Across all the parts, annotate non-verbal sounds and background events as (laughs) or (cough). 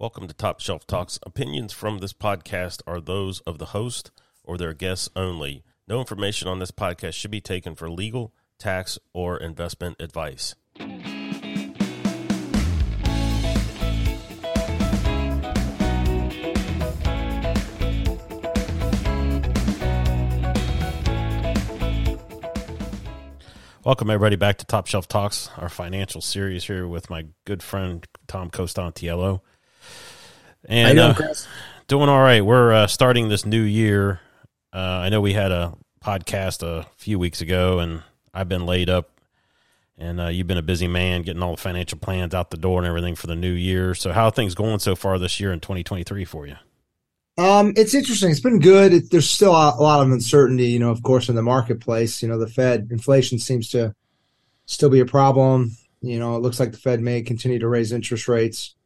Welcome to Top Shelf Talks. Opinions from this podcast are those of the host or their guests only. No information on this podcast should be taken for legal, tax, or investment advice. Welcome everybody back to Top Shelf Talks, our financial series here with my good friend Tom Costantiello. And doing, uh, doing all right. We're uh, starting this new year. Uh, I know we had a podcast a few weeks ago, and I've been laid up. And uh, you've been a busy man getting all the financial plans out the door and everything for the new year. So, how are things going so far this year in 2023 for you? Um, it's interesting. It's been good. It, there's still a, a lot of uncertainty, you know, of course, in the marketplace. You know, the Fed inflation seems to still be a problem. You know, it looks like the Fed may continue to raise interest rates.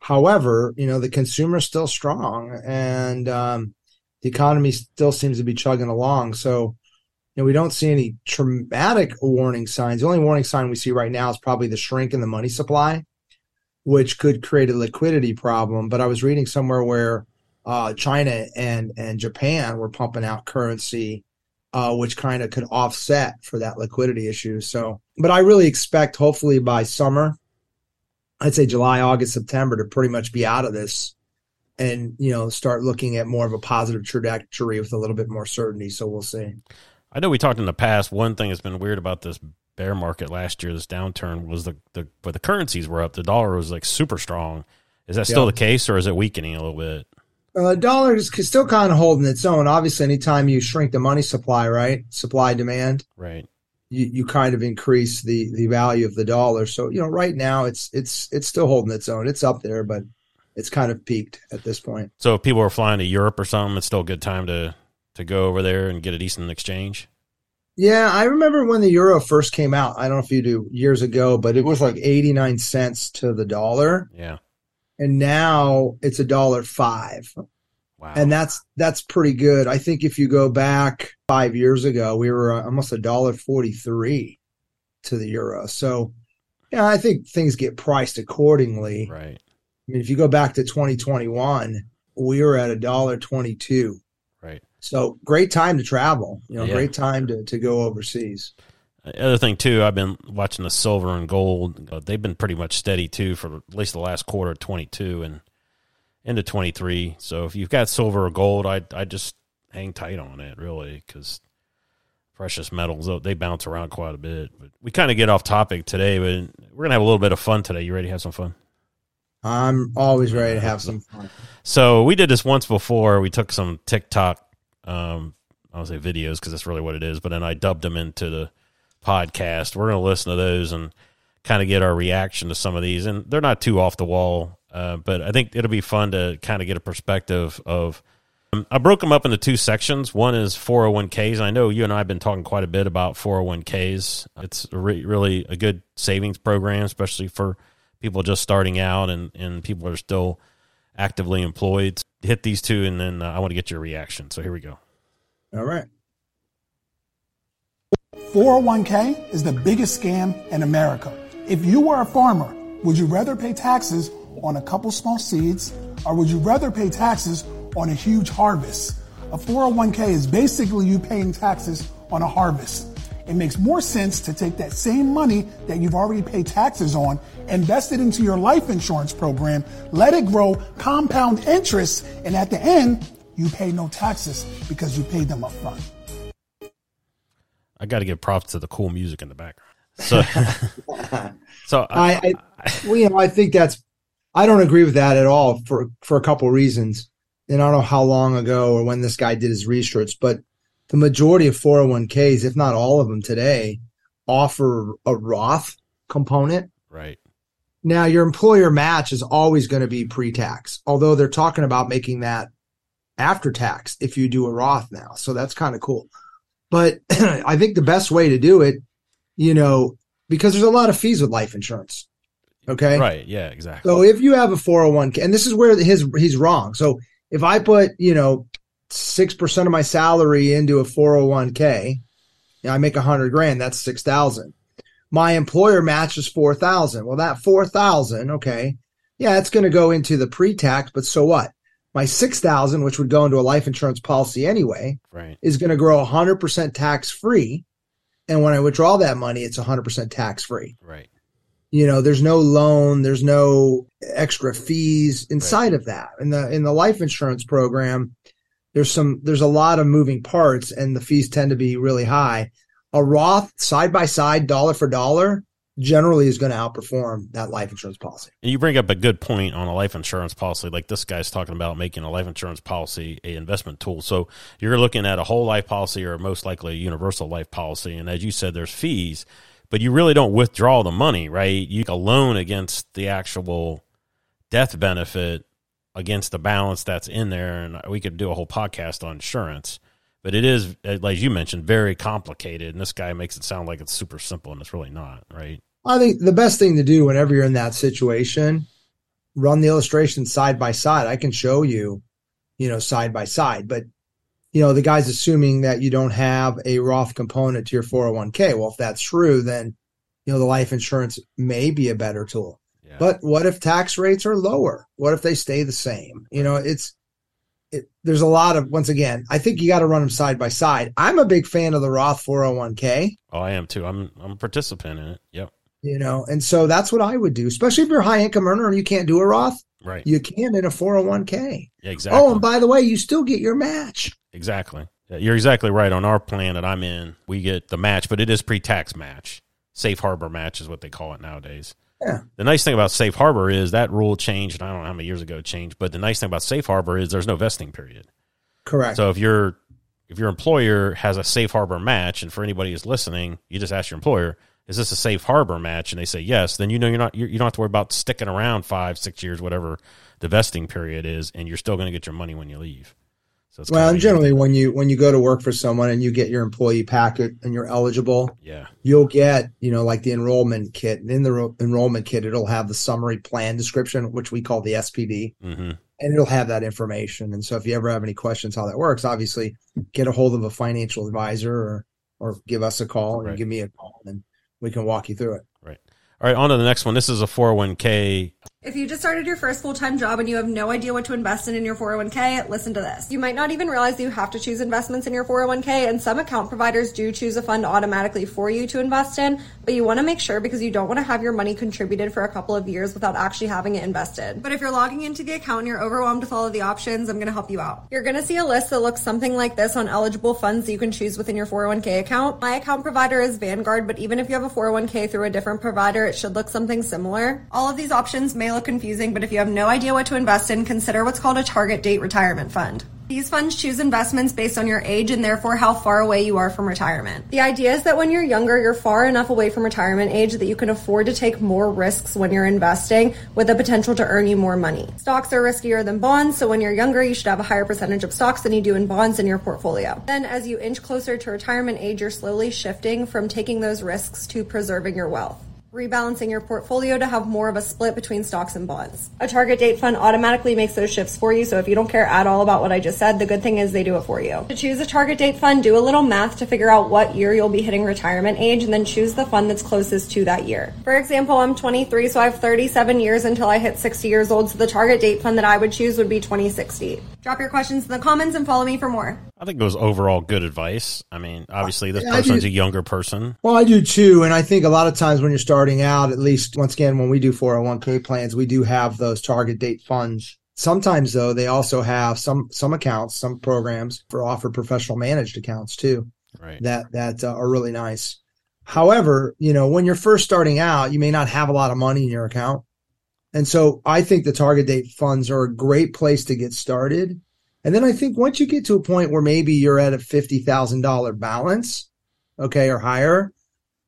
However, you know, the consumer is still strong and um, the economy still seems to be chugging along. So, you know, we don't see any traumatic warning signs. The only warning sign we see right now is probably the shrink in the money supply, which could create a liquidity problem. But I was reading somewhere where uh, China and and Japan were pumping out currency, uh, which kind of could offset for that liquidity issue. So, but I really expect, hopefully by summer, I'd say July, August, September, to pretty much be out of this, and you know start looking at more of a positive trajectory with a little bit more certainty. So we'll see. I know we talked in the past. One thing that's been weird about this bear market last year, this downturn, was the the but the currencies were up. The dollar was like super strong. Is that still Yeah. the case, or is it weakening a little bit? Uh, dollar is still kind of holding its own. Obviously, anytime you shrink the money supply, right, supply demand, Right. You, you kind of increase the the value of the dollar. So you know, right now it's it's it's still holding its own. It's up there, but it's kind of peaked at this point. So if people are flying to Europe or something, it's still a good time to to go over there and get a decent exchange. Yeah, I remember when the euro first came out. I don't know if you do years ago, but it was like eighty nine cents to the dollar, Yeah. and now it's a dollar five. Wow. and that's that's pretty good. I think if you go back five years ago, we were uh, almost a dollar forty three to the euro. So, yeah, I think things get priced accordingly. right. I mean, if you go back to twenty twenty one, we were at a dollar twenty two. Right. So, great time to travel. You know, Yeah. great time to to go overseas. Other thing too, I've been watching the silver and gold. Uh, they've been pretty much steady too for at least the last quarter of 22 and into 23. So if you've got silver or gold, I I just hang tight on it really because precious metals they bounce around quite a bit. But we kind of get off topic today, but we're gonna have a little bit of fun today. You ready to have some fun? I'm always ready to have some fun. So we did this once before. We took some TikTok, um, I don't say videos because that's really what it is, but then I dubbed them into the podcast. We're going to listen to those and kind of get our reaction to some of these, and they're not too off the wall, uh, but I think it'll be fun to kind of get a perspective of. Um, I broke them up into two sections. One is 401ks. I know you and I have been talking quite a bit about 401ks. It's a re- really a good savings program, especially for people just starting out and, and people are still actively employed. Hit these two, and then uh, I want to get your reaction. So here we go. All right. 401k is the biggest scam in America. If you were a farmer, would you rather pay taxes on a couple small seeds or would you rather pay taxes on a huge harvest? A 401k is basically you paying taxes on a harvest. It makes more sense to take that same money that you've already paid taxes on, invest it into your life insurance program, let it grow, compound interest, and at the end, you pay no taxes because you paid them up front. I got to give props to the cool music in the background. So, (laughs) (laughs) so I, I, I well, you know, I think that's I don't agree with that at all for for a couple of reasons. And I don't know how long ago or when this guy did his research, but the majority of 401ks, if not all of them today, offer a Roth component. right, Now, your employer match is always going to be pre-tax, although they're talking about making that after tax if you do a Roth now. So that's kind of cool. But (clears throat) I think the best way to do it, you know, because there's a lot of fees with life insurance. Okay. right, yeah, exactly. So if you have a 401k, and this is where his he's wrong. So if I put, you know, six percent of my salary into a 401k, you know, I make a hundred grand, that's six thousand. My employer matches four thousand. Well, that four thousand, okay, yeah, it's going to go into the pre-tax, but so what? My 6000, which would go into a life insurance policy anyway, Right. is going to grow 100% tax free. And when I withdraw that money, it's 100% tax free. Right. You know, there's no loan, there's no extra fees inside of that. In the in the life insurance program, there's some there's a lot of moving parts and the fees tend to be really high. A Roth side by side, dollar for dollar, generally is going to outperform that life insurance policy. And you bring up a good point on a life insurance policy. Like this guy's talking about making a life insurance policy a investment tool. So you're looking at a whole life policy or most likely a universal life policy. And as you said, there's fees, but you really don't withdraw the money, right? You loan against the actual death benefit against the balance that's in there. And we could do a whole podcast on insurance. But it is, uh, like you mentioned, very complicated. And this guy makes it sound like it's super simple, and it's really not, right? I think the best thing to do whenever you're in that situation, run the illustration side by side. I can show you, you know, side by side, but you know, the guy's assuming that you don't have a Roth component to your 401k. Well, if that's true, then you know, the life insurance may be a better tool. Yeah. But what if tax rates are lower? What if they stay the same? You know, it's it, there's a lot of once again, I think you got to run them side by side. I'm a big fan of the Roth 401k. Oh, I am too. I'm I'm a participant in it. Yep. you know and so that's what i would do especially if you're a high income earner and you can't do a roth Right. you can in a 401k exactly. oh and by the way you still get your match exactly. You're exactly right. On our plan that I'm in, we get the match, but it is pre-tax match. Safe harbor match is what they call it nowadays. Yeah. The nice thing about safe harbor is that rule changed. I don't know how many years ago it changed, but the nice thing about safe harbor is there's no vesting period. correct So if your if your employer has a safe harbor match, and for anybody who's listening, you just ask your employer, "Is this a safe harbor match?" And they say yes, then you know you're not you're, you don't have to worry about sticking around five, six years, whatever the vesting period is, and you're still going to get your money when you leave. So it's well and generally when you when you go to work for someone and you get your employee packet and you're eligible yeah, you'll get you know like the enrollment kit and in the ro- enrollment kit it'll have the summary plan description which we call the spd hmm and it'll have that information. And so if you ever have any questions how that works, obviously get a hold of a financial advisor or or give us a call and Right. give me a call and we can walk you through it. right. All right, on to the next one. This is a 401k. If you just started your first full time job and you have no idea what to invest in in your 401k, listen to this. You might not even realize you have to choose investments in your 401k, and some account providers do choose a fund automatically for you to invest in, but you want to make sure because you don't want to have your money contributed for a couple of years without actually having it invested. But if you're logging into the account and you're overwhelmed with all of the options, I'm going to help you out. You're going to see a list that looks something like this on eligible funds that you can choose within your 401k account. My account provider is Vanguard, but even if you have a 401k through a different provider, it should look something similar. All of these options may look confusing, but if you have no idea what to invest in, consider what's called a target date retirement fund. These funds choose investments based on your age and therefore how far away you are from retirement. The idea is that when you're younger, you're far enough away from retirement age that you can afford to take more risks when you're investing with the potential to earn you more money. Stocks are riskier than bonds, so when you're younger, you should have a higher percentage of stocks than you do in bonds in your portfolio. Then as you inch closer to retirement age, you're slowly shifting from taking those risks to preserving your wealth rebalancing your portfolio to have more of a split between stocks and bonds. A target date fund automatically makes those shifts for you, so if you don't care at all about what I just said, the good thing is they do it for you. To choose a target date fund, do a little math to figure out what year you'll be hitting retirement age and then choose the fund that's closest to that year. For example, I'm 23, so I have 37 years until I hit 60 years old, so the target date fund that I would choose would be 2060. Drop your questions in the comments and follow me for more. I think it was overall good advice. I mean, obviously, this Yeah, person's a younger person. Well, I do too. And I think a lot of times when you're starting out, at least once again, when we do 401k plans, we do have those target date funds. Sometimes though, they also have some, some accounts, some programs for offer professional managed accounts too. Right. that that uh, are really nice. However, you know, when you're first starting out, you may not have a lot of money in your account. And so I think the target date funds are a great place to get started. And then I think once you get to a point where maybe you're at a $50,000 balance, okay, or higher,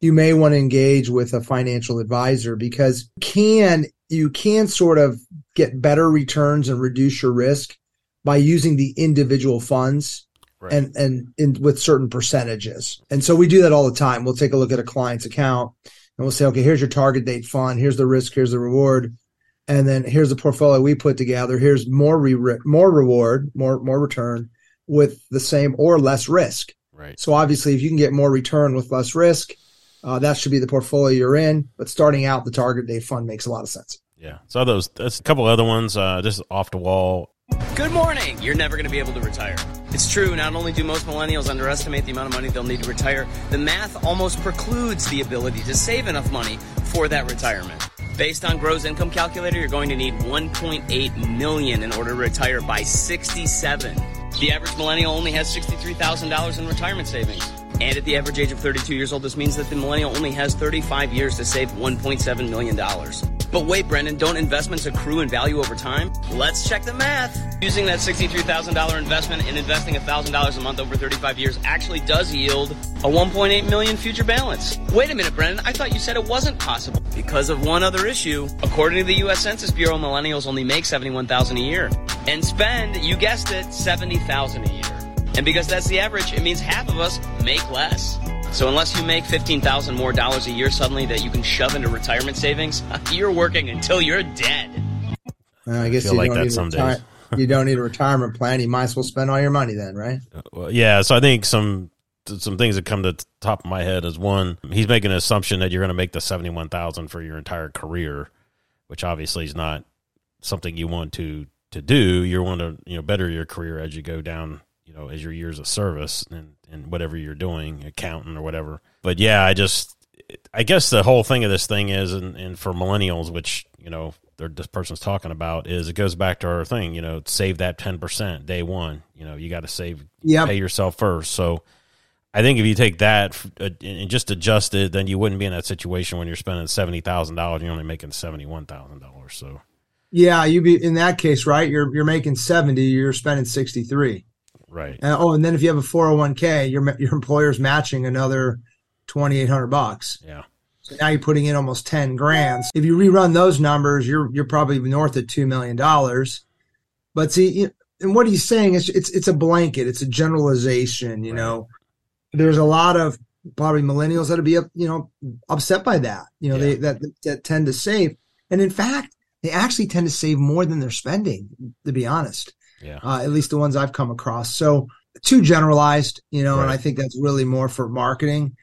you may want to engage with a financial advisor because can you can sort of get better returns and reduce your risk by using the individual funds Right. and and in, with certain percentages. And so we do that all the time. We'll take a look at a client's account and we'll say, okay, here's your target date fund, here's the risk, here's the reward, and then here's the portfolio we put together. Here's more re- more reward, more more return with the same or less risk. right. So obviously, if you can get more return with less risk, uh, that should be the portfolio you're in. But starting out, the target date fund makes a lot of sense. Yeah. So those that's a couple other ones uh, just off the wall. Good morning. You're never going to be able to retire. It's true. Not only do most millennials underestimate the amount of money they'll need to retire, the math almost precludes the ability to save enough money for that retirement. Based on gross income calculator, you're going to need 1.8 million in order to retire by 67. The average millennial only has $63,000 in retirement savings. And at the average age of 32 years old, this means that the millennial only has 35 years to save $1.7 million. But wait, Brendan, don't investments accrue in value over time? Let's check the math. Using that $63,000 investment and investing $1,000 a month over 35 years actually does yield a 1.8 million future balance. Wait a minute, Brendan, I thought you said it wasn't possible because of one other issue. According to the US Census Bureau, millennials only make 71,000 a year and spend, you guessed it, 70,000 a year. And because that's the average, it means half of us make less. So unless you make 15,000 more dollars a year suddenly that you can shove into retirement savings, (laughs) you're working until you're dead. Uh, I guess feel you like don't that need a some days. (laughs) you don't need a retirement plan. You might as well spend all your money then, right? Well, yeah. So I think some some things that come to the top of my head is one, he's making an assumption that you're going to make the seventy one thousand for your entire career, which obviously is not something you want to to do. You want to you know better your career as you go down, you know, as your years of service and and whatever you're doing, accounting or whatever. But yeah, I just I guess the whole thing of this thing is, and, and for millennials, which you know this person's talking about, is it goes back to our thing. You know, save that ten percent day one. You know, you got to save, Yep. pay yourself first. So, I think if you take that uh, and just adjust it, then you wouldn't be in that situation when you're spending seventy thousand dollars. You're only making seventy one thousand dollars. So, Yeah, you be in that case, right? You're you're making seventy, you're spending sixty three. Right, And, oh, and then if you have a four hundred one k, your your employer's matching another twenty eight hundred bucks. yeah, So now you're putting in almost ten grand. If you rerun those numbers, you're you're probably north of two million dollars. But see, you- and what he's saying is it's it's a blanket, it's a generalization. You Right. know, there's a lot of probably millennials that'll be you know upset by that. You know, they that that tend to save, and in fact, they actually tend to save more than they're spending. To be honest, yeah, uh, at least the ones I've come across. So too generalized, you know, and I think that's really more for marketing.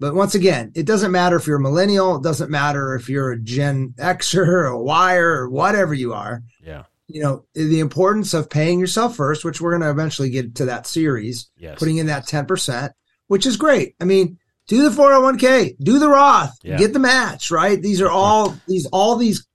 But once again, it doesn't matter if you're a millennial. It doesn't matter if you're a Gen Xer or (laughs) a Yer or whatever you are. yeah, You know, the importance of paying yourself first, which we're going to eventually get to that series, yes, putting in that 10%, which is great. I mean, do the 401k, do the Roth, Yeah. get the match, right? These are all these all these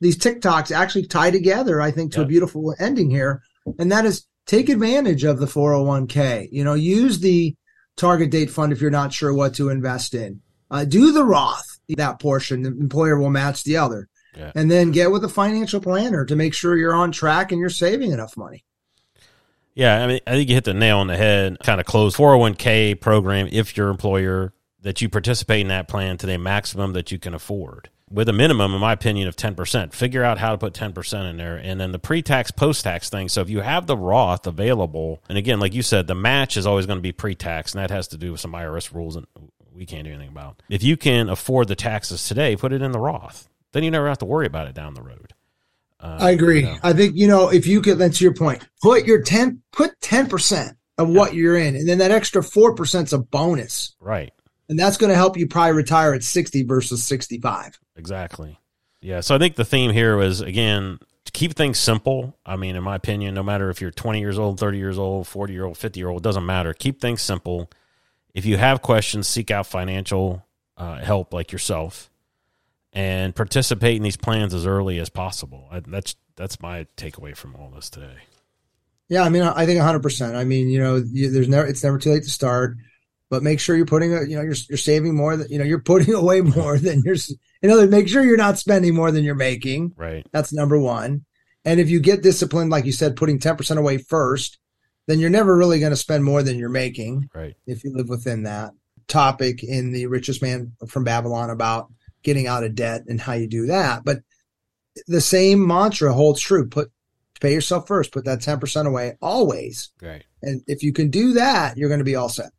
these TikToks actually tie together, I think, to Yeah. a beautiful ending here. And that is take advantage of the 401k. You know, use the target date fund if you're not sure what to invest in. Uh, do the Roth, that portion, the employer will match the other. Yeah. And then get with a financial planner to make sure you're on track and you're saving enough money. Yeah, I mean, I think you hit the nail on the head. Kind of close 401k program if your employer that you participate in that plan to the maximum that you can afford, with a minimum, in my opinion, of 10%. Figure out how to put 10% in there. And then the pre tax, post tax thing. So if you have the Roth available, and again, like you said, the match is always going to be pre tax, and that has to do with some IRS rules that we can't do anything about. If you can afford the taxes today, put it in the Roth. Then you never have to worry about it down the road. Uh, I agree. you know. I think you know if you could. That's your point. Put your ten. Put ten percent of what you're in, and then that extra four percent is a bonus, Right. And that's going to help you probably retire at sixty versus sixty-five. Exactly. Yeah. So I think the theme here was again to keep things simple. I mean, in my opinion, no matter if you're 20 years old, 30 years old, 40 year old, 50 year old, it doesn't matter. Keep things simple. If you have questions, seek out financial uh, help like yourself, and participate in these plans as early as possible. I, that's that's my takeaway from all this today. Yeah, I mean, I think hundred percent. I mean, you know, you, there's never. It's never too late to start, but make sure you're putting. A, you know, you're you're saving more than you know. You're putting (laughs) away more than you're. In other, words, make sure you're not spending more than you're making. Right. That's number one. And if you get disciplined, like you said, putting ten percent away first, then you're never really going to spend more than you're making. Right. if you live within that topic in the richest man from babylon about getting out of debt and how you do that but the same mantra holds true put pay yourself first put that 10% away always Right. and if you can do that you're going to be all set.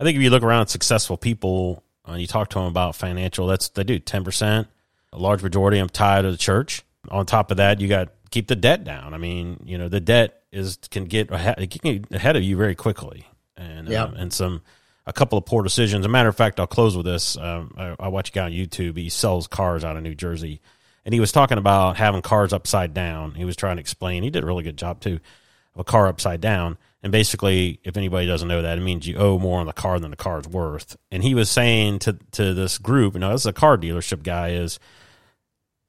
I think if you look around at successful people uh, and you talk to them about financial, that's they do ten percent. A large majority of them tied to the church. On top of that, you got keep the debt down. I mean, you know, the debt is can get ahead, can get ahead of you very quickly, and Yeah. um, and some a couple of poor decisions. As a matter of fact, I'll close with this. Um, I, I watch a guy on YouTube. He sells cars out of New Jersey. and he was talking about having cars upside down. He was trying to explain. He did a really good job too of a car upside down. And basically, if anybody doesn't know that, it means you owe more on the car than the car's worth. And he was saying to to this group, you know, this is a car dealership guy, is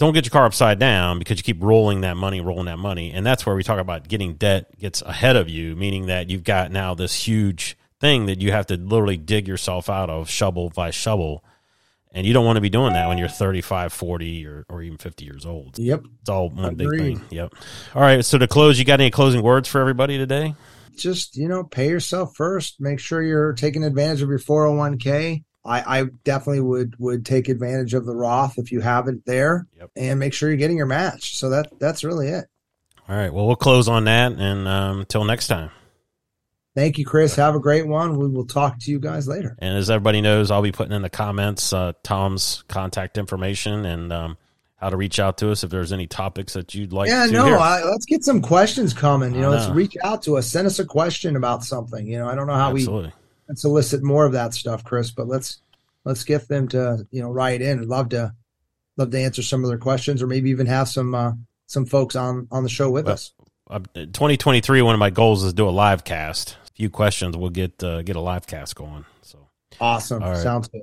don't get your car upside down because you keep rolling that money, rolling that money. And that's where we talk about getting debt gets ahead of you, meaning that you've got now this huge thing that you have to literally dig yourself out of shovel by shovel. And you don't want to be doing that when you're 35, 40, or, or even 50 years old. Yep. It's all one big thing. Yep. All right. So to close, you got any closing words for everybody today? Just, you know, pay yourself first. Make sure you're taking advantage of your 401k. I, I definitely would would take advantage of the Roth if you have it there Yep. and make sure you're getting your match. So that that's really it. All right. Well, we'll close on that. And um, until next time. Thank you, Chris. Have a great one. We will talk to you guys later. And as everybody knows, I'll be putting in the comments uh, Tom's contact information and um, how to reach out to us if there's any topics that you'd like yeah, to no. I, let's get some questions coming. You I know, let's reach out to us. Send us a question about something. You know, I don't know how we Absolutely. can solicit more of that stuff, Chris, but let's let's get them to you know write in. I'd love to love to answer some of their questions, or maybe even have some uh, some folks on on the show with Well, us. Uh, 2023, one of my goals is to do a live cast. A few questions, we'll get uh, get a live cast going. So, Awesome, right. sounds good.